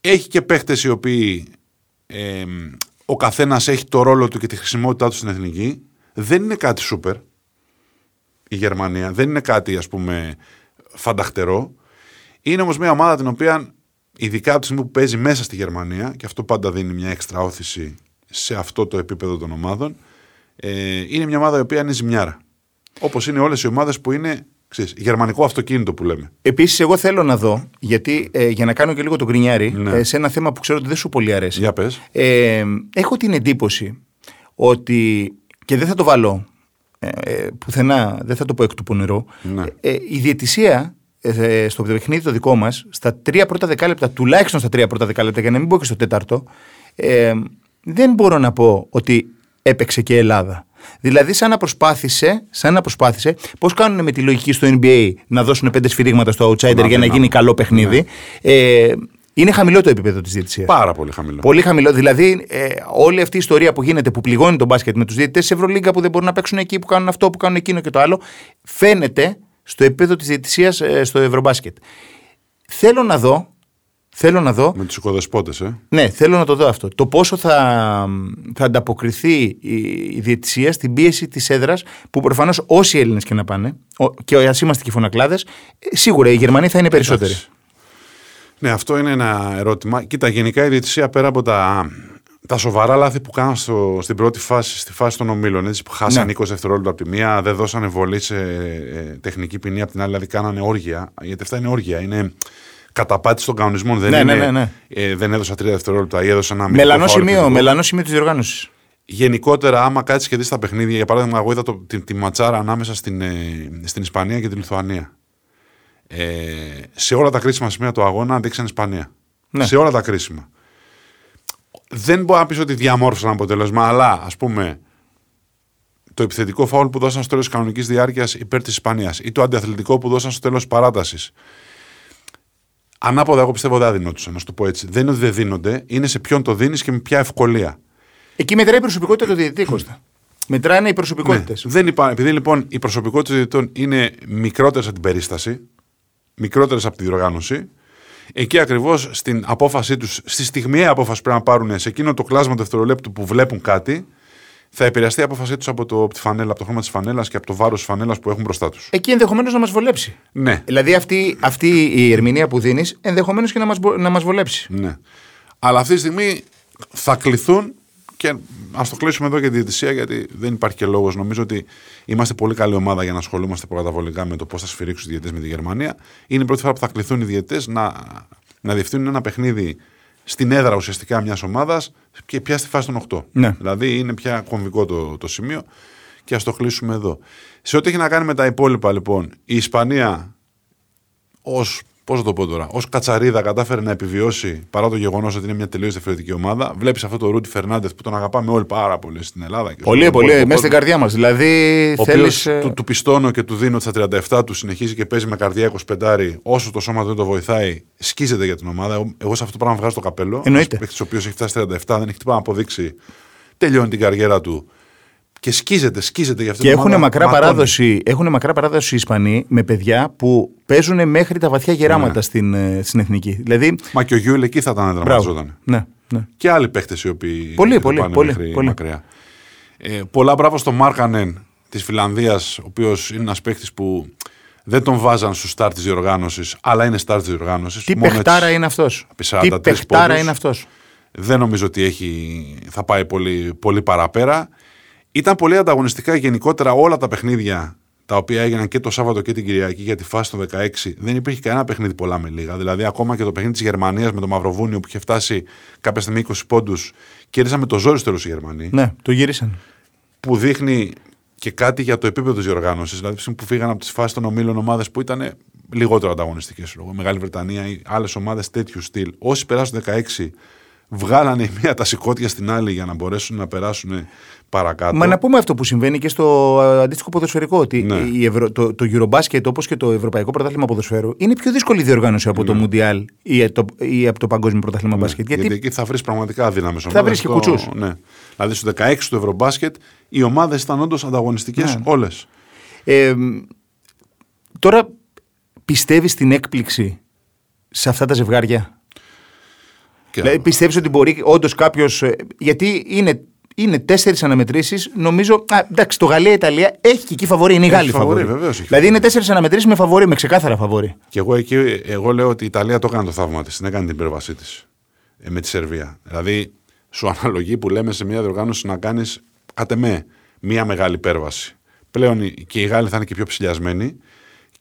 Έχει και παίχτε οι οποίοι ε, ο καθένας έχει το ρόλο του και τη χρησιμότητά του στην εθνική. Δεν είναι κάτι σούπερ η Γερμανία. Δεν είναι κάτι ας πούμε φανταχτερό. Είναι όμως μια ομάδα την οποία ειδικά από τη στιγμή που παίζει μέσα στη Γερμανία και αυτό πάντα δίνει μια έξτρα όθηση σε αυτό το επίπεδο των ομάδων ε, είναι μια ομάδα η οποία είναι ζημιάρα. Όπως είναι όλες οι ομάδες που είναι ξέρεις, γερμανικό αυτοκίνητο που λέμε. Επίσης, εγώ θέλω να δω, γιατί ε, για να κάνω και λίγο τον γκρινιάρι, Ναι. ε, σε ένα θέμα που ξέρω ότι δεν σου πολύ αρέσει. Για πες. Ε, έχω την εντύπωση ότι. και δεν θα το βάλω ε, ε, πουθενά, δεν θα το πω εκ του πονηρού. Ναι. Ε, η διαιτησία ε, ε, στο παιχνίδι το δικό μας, στα τρία πρώτα δεκάλεπτα, τουλάχιστον στα τρία πρώτα δεκάλεπτα, για να μην πω και στο τέταρτο, ε, δεν μπορώ να πω ότι έπαιξε και η Ελλάδα. Δηλαδή, σαν να προσπάθησε, σαν να προσπάθησε, πώς κάνουν με τη λογική στο NBA να δώσουν πέντε σφυρίγματα στο outsider Να, για να να. γίνει καλό παιχνίδι; Ε, Είναι χαμηλό το επίπεδο της διαιτησίας. Πάρα πολύ χαμηλό. Πολύ χαμηλό. Δηλαδή, ε, όλη αυτή η ιστορία που γίνεται που πληγώνει τον μπάσκετ με τους διαιτητές της Ευρωλίγκα που δεν μπορούν να παίξουν εκεί, που κάνουν αυτό, που κάνουν εκείνο και το άλλο, φαίνεται στο επίπεδο της διαιτησίας ε, στο Ευρωμπάσκετ. Θέλω να δω. Θέλω να δω Με τους οικοδεσπότες, ε. ναι, θέλω να το δω αυτό. Το πόσο θα, θα ανταποκριθεί η, η διαιτησία στην πίεση της έδρας που προφανώς όσοι Έλληνες και να πάνε, ο- και ας είμαστε και φωνακλάδες, σίγουρα οι Γερμανοί θα είναι περισσότεροι. Εντάξει. Ναι, αυτό είναι ένα ερώτημα. Κοίτα, γενικά η διαιτησία πέρα από τα, τα σοβαρά λάθη που κάναν στο, στην πρώτη φάση, στη φάση των ομίλων, έτσι, που χάσαν Ναι. 20 δευτερόλεπτα από τη μία, δεν δώσανε βολή σε ε, τεχνική ποινή από την άλλη, δηλαδή κάνανε όργια. Γιατί αυτά είναι όργια. Είναι καταπάτηση των κανονισμών. Δεν, Ναι, ναι, είναι, ναι, ναι. Ε, δεν έδωσα 3 δευτερόλεπτα ή έδωσα ένα μικρό Μελανός φάουλ σημείο, επιθετικό. μελανός σημείο της διοργάνωσης. Γενικότερα, άμα κάτσεις και δεις τα παιχνίδια, για παράδειγμα, εγώ είδα το, τη, τη ματσάρα ανάμεσα στην, ε, στην Ισπανία και τη Λιθουανία. Ε, σε όλα τα κρίσιμα σημεία του αγώνα δείξαν Ισπανία. Ναι. Σε όλα τα κρίσιμα. Δεν μπορώ να πεις ότι διαμόρφωσαν αποτέλεσμα, αλλά ας πούμε το επιθετικό φάουλ που δώσαν στο τέλος της κανονικής διάρκειας υπέρ της Ισπανίας ή το αντιαθλητικό που δώσαν στο τέλος της παράτασης. Ανάποδα, εγώ πιστεύω δεν δίνονταν, να σου το πω έτσι. Δεν είναι ότι δεν δίνονται, είναι σε ποιον το δίνεις και με ποια ευκολία. Εκεί μετράει η προσωπικότητα του διαιτητή, Κώστα. Μετράνε οι προσωπικότητες. Ναι. Δεν υπά... Επειδή λοιπόν οι προσωπικότητε των διαιτητών είναι μικρότερες από την περίσταση, μικρότερες από τη διοργάνωση, εκεί ακριβώς στην απόφασή τους, στη στιγμιαία απόφασης που πρέπει να πάρουν σε εκείνο το κλάσμα του δευτερολέπτου που βλέπουν κάτι, θα επηρεαστεί η απόφασή τους από, το, από τη φανέλα, από το χρώμα της φανέλας και από το βάρος της φανέλας που έχουν μπροστά τους. Εκεί ενδεχομένως να μας βολέψει. Ναι, Δηλαδή αυτή, αυτή η ερμηνεία που δίνεις ενδεχομένως και να μας να μας βολέψει. ναι. Αλλά αυτή τη στιγμή θα κληθούν και ας το κλείσουμε εδώ για τη διαιτησία, γιατί δεν υπάρχει και λόγος. Νομίζω ότι είμαστε πολύ καλή ομάδα για να ασχολούμαστε προκαταβολικά με το πώς θα σφυρίξουν οι διαιτητές με τη Γερμανία. Είναι η πρώτη φορά που θα κληθούν οι διαιτητές να, να διευθύνουν ένα παιχνίδι στην έδρα ουσιαστικά μιας ομάδας και πια στη φάση των 8. Ναι. Δηλαδή είναι πια κομβικό το, το σημείο και ας το κλείσουμε εδώ. Σε ό,τι έχει να κάνει με τα υπόλοιπα λοιπόν, η Ισπανία ως. Πώς θα το πω τώρα, ως κατσαρίδα κατάφερε να επιβιώσει παρά το γεγονός ότι είναι μια τελείως διαφορετική ομάδα. Βλέπεις αυτό το Ρούτι Φερνάντεθ που τον αγαπάμε όλοι πάρα πολύ στην Ελλάδα. Και Πολύ, στον πολύ. υπόλοιπο Μέσα στην κόσμο. καρδιά μας. Δηλαδή Ο θέλεις. οποίος του, του πιστώνω και του δίνω ότι στα 37 του συνεχίζει και παίζει με καρδιά 25 όσο το σώμα του δεν το βοηθάει, σκίζεται για την ομάδα. Εγώ, εγώ σε αυτό το πράγμα βγάζω το καπέλο. Εννοείται. Ένα παίκτης ο οποίος έχει φτάσει στα 37, δεν έχει τίποτα να αποδείξει. Τελειώνει την καριέρα του και σκίζεται, σκίζεται για αυτή Και την έχουν ομάδα. μακρά, ματώνει. παράδοση, έχουν μακρά παράδοση οι Ισπανοί με παιδιά που παίζουν μέχρι τα βαθιά γεράματα Ναι. στην, ε, στην εθνική. Δηλαδή. Μα και ο Γιουλ εκεί θα ήταν Μπράβο. δραματιζόταν. Ναι, ναι. Και άλλοι παίχτες οι οποίοι Πολύ, δεν πολύ, πάνε πολύ, μέχρι πολύ. μακριά. Ε, πολλά μπράβο στο Μάρκανεν της Φιλανδίας, ο οποίος είναι ένας παίχτης που δεν τον βάζαν στους σταρ της διοργάνωσης, αλλά είναι σταρ της διοργάνωσης. Τι παιχτάρα είναι αυτός. επί Τι 43 παιχτάρα πόντους. είναι αυτός. Δεν νομίζω ότι έχει, θα πάει πολύ, πολύ παραπέρα. Ήταν πολύ ανταγωνιστικά γενικότερα όλα τα παιχνίδια τα οποία έγιναν και το Σάββατο και την Κυριακή για τη φάση των 16. Δεν υπήρχε κανένα παιχνίδι πολλά με λίγα. Δηλαδή, ακόμα και το παιχνίδι της Γερμανίας με το Μαυροβούνιο που είχε φτάσει κάποια στιγμή 20 πόντους, κέρδισαν με το ζόρι στο τέλος οι Γερμανοί. Ναι, το γύρισαν. Που δείχνει και κάτι για το επίπεδο της διοργάνωσης. Δηλαδή, που φύγαν από τις φάσεις των ομίλων ομάδες που ήταν λιγότερο ανταγωνιστικές. Μεγάλη Βρετανία ή άλλες ομάδες τέτοιου στυλ. Όσοι περάσουν 16, βγάλανε η μία τα σηκώτια στην άλλη για να μπορέσουν να περάσουν παρακάτω. Μα να πούμε αυτό που συμβαίνει και στο ε, αντίστοιχο ποδοσφαιρικό. Ότι Ναι. η Ευρω... το, το Eurobasket όπως και το Ευρωπαϊκό Πρωτάθλημα Ποδοσφαίρου είναι πιο δύσκολη διοργάνωση από το Mundial ή, ε, το, ή από το Παγκόσμιο Πρωτάθλημα Μπάσκετ. Ναι. Γιατί... Γιατί, εκεί θα βρεις πραγματικά δύναμε ομάδες. βρεις και κουτσούς. Ναι. Δηλαδή στου 16 του Ευρωμπάσκετ οι ομάδες ήταν όντως ανταγωνιστικές Ναι. όλες. ε, τώρα πιστεύεις στην έκπληξη σε αυτά τα ζευγάρια; Δηλαδή, πιστεύεις ότι μπορεί όντως κάποιος. Γιατί είναι, είναι τέσσερις αναμετρήσεις. Νομίζω. Α, εντάξει, το Γαλλία-Ιταλία έχει και εκεί φαβορή. Είναι οι Έχει Γάλλοι φαβορί, φαβορή. βεβαίως έχει Δηλαδή είναι τέσσερις αναμετρήσεις με φαβορή, με ξεκάθαρα φαβορή. Και εγώ εκεί, εγώ λέω ότι η Ιταλία το έκανε το θαύμα της. Την έκανε την υπέρβασή της ε, με τη Σερβία. Δηλαδή, σου αναλογεί που λέμε σε μια διοργάνωση να κάνεις, κατ' εμέ, μια μεγάλη υπέρβαση. Πλέον οι- και οι Γάλλοι θα είναι και πιο ψηλιασμένοι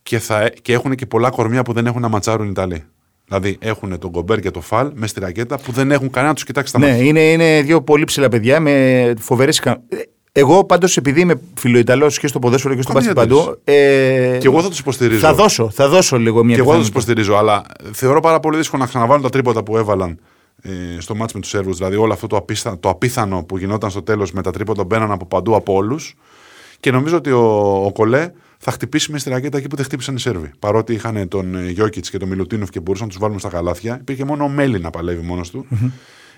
και, θα, και έχουν και πολλά κορμιά που δεν έχουν να ματσάρουν οι Ιταλοί. Δηλαδή έχουν τον Κομπέρ και τον Φαλ μες στη ρακέτα που δεν έχουν κανένα να τους κοιτάξει τα Ναι, μάτια. είναι, είναι δύο πολύ ψηλά παιδιά με φοβερές ικανότητε. Εγώ πάντως, επειδή είμαι φιλοϊταλός και στο ποδόσφαιρο και στο Καμία μπάσκετ παντού. Ε, Και εγώ θα τους υποστηρίζω. θα δώσω, θα δώσω λίγο μια Και εγώ θα τους πιθανότητα. υποστηρίζω, αλλά θεωρώ πάρα πολύ δύσκολο να ξαναβάλουν τα τρίποτα που έβαλαν ε, στο μάτς με τους Σέρβους. Δηλαδή, όλο αυτό το, απίστα, το απίθανο που γινόταν στο τέλος με τα τρίποτα μπαίναν από παντού από όλους. Και νομίζω ότι ο, ο Κολέ θα χτυπήσει με στη ρακέτα εκεί που δεν χτύπησαν οι Σέρβοι. Παρότι είχαν τον Γιώκητς και τον Μιλουτίνοφ και μπορούσαν να τους βάλουν στα καλάθια, υπήρχε μόνο ο Μέλι να παλεύει μόνος του.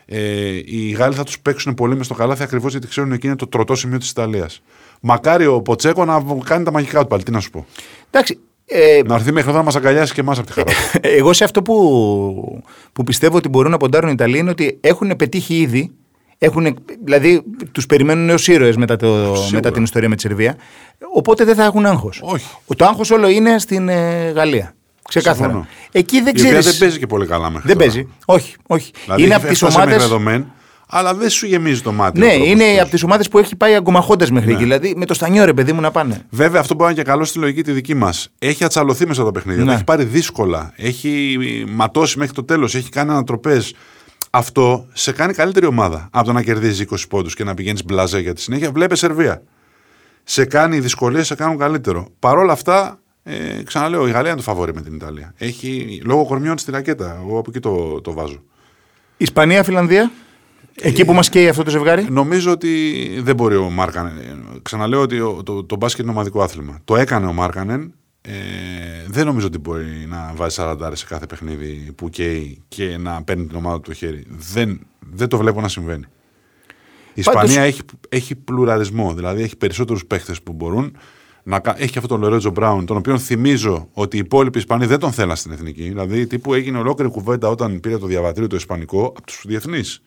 Ε, οι Γάλλοι θα τους παίξουν πολύ μες στο καλάθι ακριβώς γιατί ξέρουν ότι είναι το τροτό σημείο της Ιταλίας. Μακάρι ο Ποτσέκο να κάνει τα μαγικά του πάλι. Τι να σου πω. Εντάξει, ε, Να έρθει μέχρι εδώ να μας αγκαλιάσει και εμάς από τη χαρά του. εγώ σε αυτό που, που πιστεύω ότι μπορούν να ποντάρουν οι Ιταλοί είναι ότι έχουν πετύχει ήδη. Έχουν, δηλαδή, τους περιμένουν ως ήρωες μετά, το, μετά την ιστορία με τη Σερβία. Οπότε δεν θα έχουν άγχος. Όχι. Το άγχος όλο είναι στην ε, Γαλλία. Ξεκάθαρα. Συμφωνώ. Εκεί δεν Η οποία ξέρει. δεν παίζει και πολύ καλά μέχρι Δεν τώρα. παίζει. Όχι, όχι. Δηλαδή είναι έχει από τις φτάσει ομάδε. μέχρι εδώ μεν, αλλά δεν σου γεμίζει το μάτι. ο Ναι, τρόπος είναι που από τις ομάδες που έχει πάει αγκομαχώντας μέχρι Ναι. εκεί. Δηλαδή με το στανιό ρε παιδί μου να πάνε. Βέβαια, αυτό μπορεί να είναι και καλό στη λογική τη δική μας. Έχει ατσαλωθεί μέσα το παιχνίδι. Ναι. Το έχει πάρει δύσκολα. Έχει ματώσει μέχρι το τέλος. Έχει κάνει ανατροπές. Αυτό σε κάνει καλύτερη ομάδα από το να κερδίζει 20 πόντους και να πηγαίνεις μπλαζέ για τη συνέχεια. Βλέπε Σερβία. Σε κάνει οι δυσκολίες, σε κάνουν καλύτερο. Παρ' όλα αυτά, ε, ξαναλέω, η Γαλλία είναι το φαβόρι με την Ιταλία. Έχει λόγω κορμιών στη ρακέτα. Εγώ από εκεί το, το βάζω. Ισπανία, Φιλανδία. Εκεί που μας καίει αυτό το ζευγάρι. Νομίζω ότι δεν μπορεί ο Μάρκανεν. Ξαναλέω ότι ο- το, το μπάσκετ είναι ομαδικό άθλημα. Το έκανε ο Μάρκανεν. Ε, δεν νομίζω ότι μπορεί να βάζει 40 σε κάθε παιχνίδι που καίει και να παίρνει την ομάδα του το χέρι. Δεν, δεν το βλέπω να συμβαίνει. Η Πάντως- Ισπανία έχει, έχει πλουραλισμό, δηλαδή έχει περισσότερους παίχτες που μπορούν. Να, κα- έχει και αυτόν τον Λορέτζο Μπράουν, τον οποίο θυμίζω ότι οι υπόλοιποι Ισπανοί δεν τον θέλαν στην εθνική. Δηλαδή, τύπου έγινε ολόκληρη κουβέντα όταν πήρε το διαβατήριο το Ισπανικό από τους διεθνείς.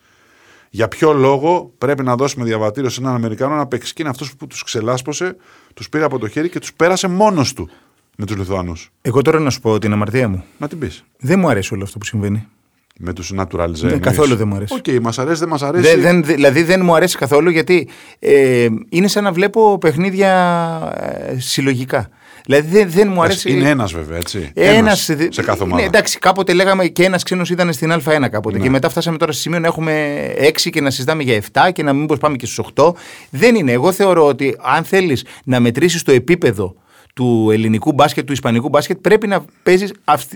Για ποιο λόγο πρέπει να δώσουμε διαβατήριο σε έναν Αμερικάνο να παίξει. Και είναι αυτός που τους ξελάσπωσε, τους πήρε από το χέρι και τους πέρασε μόνος του με τους Λιθουανούς. Εγώ τώρα να σου πω την αμαρτία μου. Να την πεις. Δεν μου αρέσει όλο αυτό που συμβαίνει. Με τους naturalize. Ναι, καθόλου δεν μου αρέσει. Οκ, μας αρέσει, δεν μας αρέσει. Δεν, δεν, δηλαδή δεν μου αρέσει καθόλου γιατί ε, είναι σαν να βλέπω παιχνίδια ε, συλλογικά. Δηλαδή δεν, δεν μου αρέσει. Είναι ένας βέβαια, έτσι. Ένας, Ένας δε- σε κάθε ομάδα. Ναι, εντάξει, κάποτε λέγαμε και ένας ξένος ήταν στην Α1 κάποτε. Ναι. Και μετά φτάσαμε τώρα σε σημείο να έχουμε 6 και να συζητάμε για 7 και να μην πάμε και στους 8. Δεν είναι. Εγώ θεωρώ ότι αν θέλεις να μετρήσεις το επίπεδο του ελληνικού μπάσκετ, του ισπανικού μπάσκετ, πρέπει να παίζεις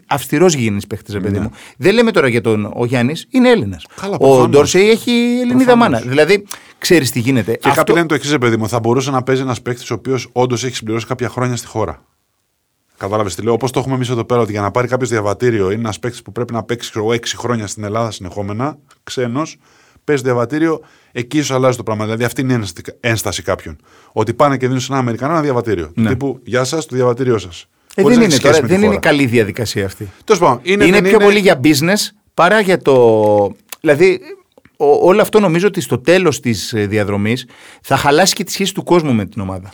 αυστηρός γίνει παίχτη, ρε παιδί μου. Δεν λέμε τώρα για τον ο Γιάννης, είναι Έλληνας. Ναι. Καλά, Ο προφανώς. Ντόρσεϊ έχει Ελληνίδα Προφανώς. μάνα. Δηλαδή, ξέρεις τι γίνεται. Και κάποιοι λένε το εξής, παιδί μου. Θα μπορούσε να παίζει ένας παίκτη ο οποίος όντως έχει συμπληρώσει κάποια χρόνια στη χώρα. Κατάλαβες τι λέω; Όπως το έχουμε εμείς εδώ πέρα, ότι για να πάρει κάποιος διαβατήριο είναι ένας παίκτη που πρέπει να παίξει ξέρω, 6 χρόνια στην Ελλάδα συνεχόμενα, ξένος, παίζει διαβατήριο, εκεί ίσως αλλάζει το πράγμα. Δηλαδή αυτή είναι η ένσταση- ένσταση κάποιων. Ότι πάνε και δίνουν σε έναν Αμερικανό ένα διαβατήριο. Του τύπου Γεια σας, το διαβατήριό σας. Ε, δεν είναι, τώρα, δεν είναι καλή διαδικασία αυτή. Τέλος πάντων, είναι, Είναι, δεν πιο πολύ για business παρά για το. Δηλαδή, ο- όλο αυτό νομίζω ότι στο τέλος της διαδρομής θα χαλάσει και τη σχέση του κόσμου με την ομάδα.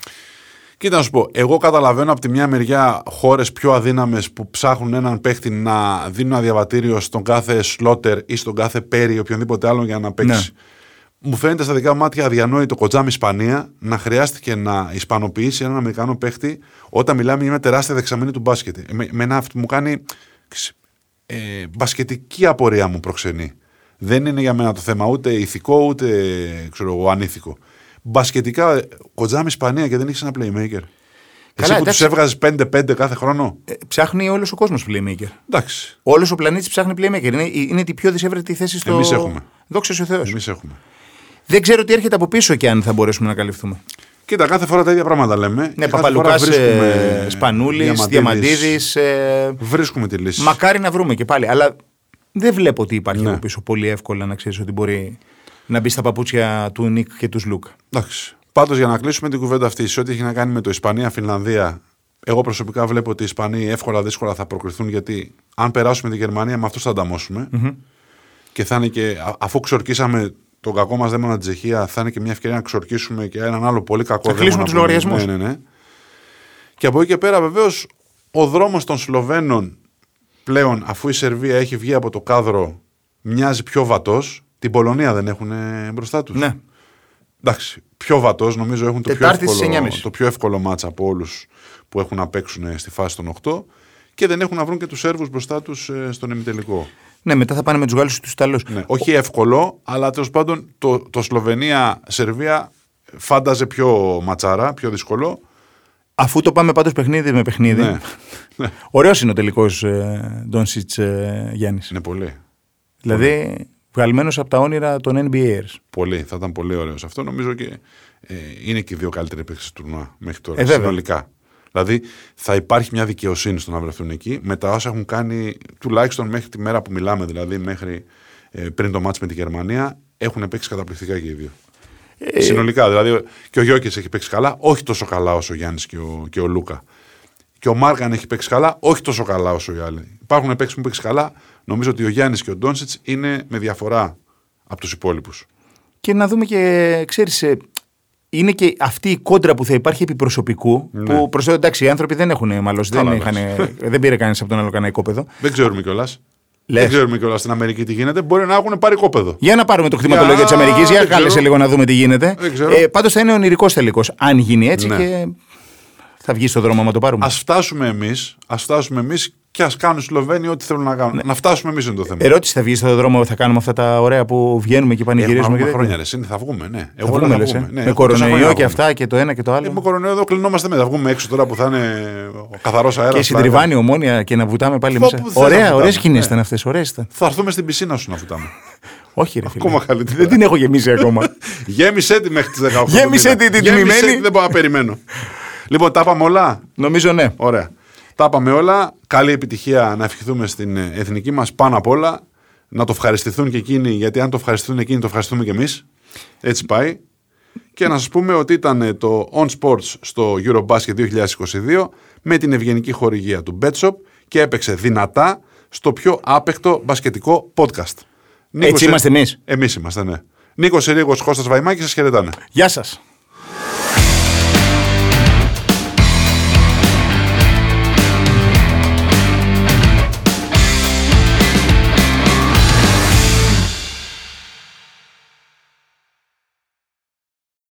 Κοίτα να σου πω, εγώ καταλαβαίνω από τη μια μεριά χώρες πιο αδύναμες που ψάχνουν έναν παίχτη να δίνουν ένα διαβατήριο στον κάθε σλότερ ή στον κάθε πέρι ή οποιονδήποτε άλλον για να παίξει. Ναι. Μου φαίνεται στα δικά μου μάτια αδιανόητο κοτζάμι Ισπανία να χρειάστηκε να ισπανοποιήσει έναν Αμερικανό παίχτη όταν μιλάμε για μια τεράστια δεξαμενή του μπάσκετ. Ε, Με, με ένα αυτό μου κάνει ε, μπασκετική απορία μου προξενεί. Δεν είναι για μένα το θέμα ούτε ηθικό ούτε ξέρω εγώ, ανήθικο. Μπασκετικά, κοτζάμι Ισπανία και δεν έχεις ένα playmaker. Εσύ που εντάξει. τους έβγαζες 5-5 κάθε χρόνο. Ε, ψάχνει όλος ο κόσμος playmaker. Εντάξει. Όλος ο πλανήτης ψάχνει playmaker. Είναι, είναι η πιο δυσέβρετη θέση στο. Εμείς έχουμε. Δόξα ο Θεός. Εμείς έχουμε. Δεν ξέρω τι έρχεται από πίσω και αν θα μπορέσουμε να καλυφθούμε. Κοίτα, κάθε φορά τα ίδια πράγματα λέμε. Ναι, Και κάθε Παπαλουκάς, φορά βρίσκουμε Σπανούλης, Διαμαντίδης. Ε, Βρίσκουμε τη λύση. μακάρι να βρούμε και πάλι. Αλλά δεν βλέπω ότι υπάρχει Ναι. από πίσω πολύ εύκολα να ξέρεις ότι μπορεί να μπει στα παπούτσια του Νικ και του Λουκ. Εντάξει. Πάντως για να κλείσουμε την κουβέντα αυτή, σε ό,τι έχει να κάνει με το Ισπανία-Φιλανδία, εγώ προσωπικά βλέπω ότι οι Ισπανοί εύκολα-δύσκολα θα προκριθούν γιατί αν περάσουμε τη Γερμανία με αυτού θα ανταμώσουμε. Και θα είναι και, α- αφού ξορκίσαμε τον κακό μας δαίμονα την Τσεχία, θα είναι και μια ευκαιρία να ξορκίσουμε και έναν άλλο πολύ κακό Θα κλείσουμε δαίμονα τους που- λογαριασμούς. Ναι, ναι, ναι. Και από εκεί και πέρα, βεβαίως, ο δρόμος των Σλοβαίνων πλέον, αφού η Σερβία έχει βγει από το κάδρο, μοιάζει πιο βατός. Την Πολωνία δεν έχουν μπροστά τους. Ναι. Εντάξει, πιο βατός, νομίζω έχουν το πιο, Τετάρτη στις εύκολο, 9.30. το πιο εύκολο μάτσα από όλους που έχουν να παίξουν στη φάση των 8 και δεν έχουν να βρουν και τους Σέρβους μπροστά τους στον ημιτελικό. Ναι, μετά θα πάνε με τους Γάλλους τους Ιταλούς. Ναι, όχι εύκολο, αλλά τέλος πάντων το, το Σλοβενία-Σερβία φάνταζε πιο ματσάρα, πιο δύσκολο. Αφού το πάμε πάντως παιχνίδι με παιχνίδι. Ναι. Ναι. Ωραίος είναι ο τελικός ε, Ντόνσιτς ε, Γιάννης. Είναι πολύ. Δηλαδή, βγαλμένος από τα όνειρα των NBAers. Πολύ. Θα ήταν πολύ ωραίος αυτό. Νομίζω και ε, είναι και οι δύο καλύτεροι παίκτες του τουρνουά μέχρι τώρα. Ε, βέβαια. συνολικά. Δηλαδή θα υπάρχει μια δικαιοσύνη στο να βρεθούν εκεί με τα όσα έχουν κάνει τουλάχιστον μέχρι τη μέρα που μιλάμε, δηλαδή μέχρι ε, πριν το μάτς με τη Γερμανία, έχουν παίξει καταπληκτικά και οι δύο. Ε, Συνολικά, δηλαδή και ο Γιώκης έχει παίξει καλά, όχι τόσο καλά όσο ο Γιάννης και ο, και ο Λούκα. Και ο Μάργαν έχει παίξει καλά, όχι τόσο καλά όσο οι άλλοι. Υπάρχουν παίξει που έχουν παίξει καλά. Νομίζω ότι ο Γιάννης και ο Ντόνσιτς είναι με διαφορά από τους υπόλοιπους. Και να δούμε και, ξέρεις, ε, είναι και αυτή η κόντρα που θα υπάρχει επί προσωπικού. Ναι. Που προς το εντάξει, οι άνθρωποι δεν έχουν μάλλον. Δεν, Καλά, είχαν, δεν πήρε κανεί από τον άλλο κανένα οικόπεδο. Δεν ξέρουμε κιόλας. Λες. Δεν ξέρουμε κιόλας στην Αμερική τι γίνεται. Μπορεί να έχουν πάρει κόπεδο. Για να πάρουμε το κτηματολόγιο Για- της Αμερικής. Για δεν κάλεσε ξέρω. λίγο να δούμε τι γίνεται. Δεν ξέρω. Ε, Πάντως θα είναι ονειρικός τελικός. Αν γίνει έτσι Ναι. και θα βγει στο δρόμο να το πάρουμε. Α φτάσουμε εμείς, ας φτάσουμε εμείς και ας κάνουν οι Σλοβαίνοι ό,τι θέλουν να κάνουν. Να φτάσουμε εμείς είναι το θέμα. Ερώτηση θα βγει στο δρόμο, θα κάνουμε αυτά τα ωραία που βγαίνουμε και Έχουμε πανηγυρίζουμε. και ακόμα τέτοια. χρόνια, ρε. Συν, Θα βγούμε, ναι. Θα Εγώ βγούμε, λέω θα λες, ε; βγούμε. Ναι, με έχω τόσα χρόνια κορονοϊό να και βγούμε. αυτά και το ένα και το άλλο. Ε, με κορονοϊό εδώ κλεινόμαστε μετά. Θα βγούμε έξω τώρα που θα είναι ο καθαρός αέρας. και συντριβάνει ομόνια και να βουτάμε πάλι Πω, μέσα. που δεν θα Ωραία, βουτάμε. ωραίες σκηνές Ναι. ήταν αυτές. Ωραίες ήταν. Θα έρθουμε στην πισίνα σου να φουτάμε. Όχι, ρε φίλε. Ακόμα καλύτερα. Δεν την έχω γεμίσει ακόμα. Γέμισε τη μέχρι τις 18. του Γέμισε μήνα. τη την Γέμισε τιμημένη. τη, δεν μπορώ να περιμένω. λοιπόν, τα είπαμε όλα. Νομίζω ναι. Ωραία. Τα είπαμε όλα. Καλή επιτυχία να ευχηθούμε στην ε, εθνική μας πάνω απ' όλα. Να το ευχαριστηθούν και εκείνοι, γιατί αν το ευχαριστηθούν εκείνοι, το ευχαριστούμε και εμείς. Έτσι πάει. Και να σας πούμε ότι ήταν ε, το On Sports στο Eurobasket 2022 με την ευγενική χορηγία του Betshop και έπαιξε δυνατά στο πιο άπεκτο μπασκετικό podcast. Έτσι είμαστε εμείς. Εμείς είμαστε, ναι. Νίκος Ερήγος, Κώστας Βαϊμάκης, σας χαιρετάνε. Γεια σας.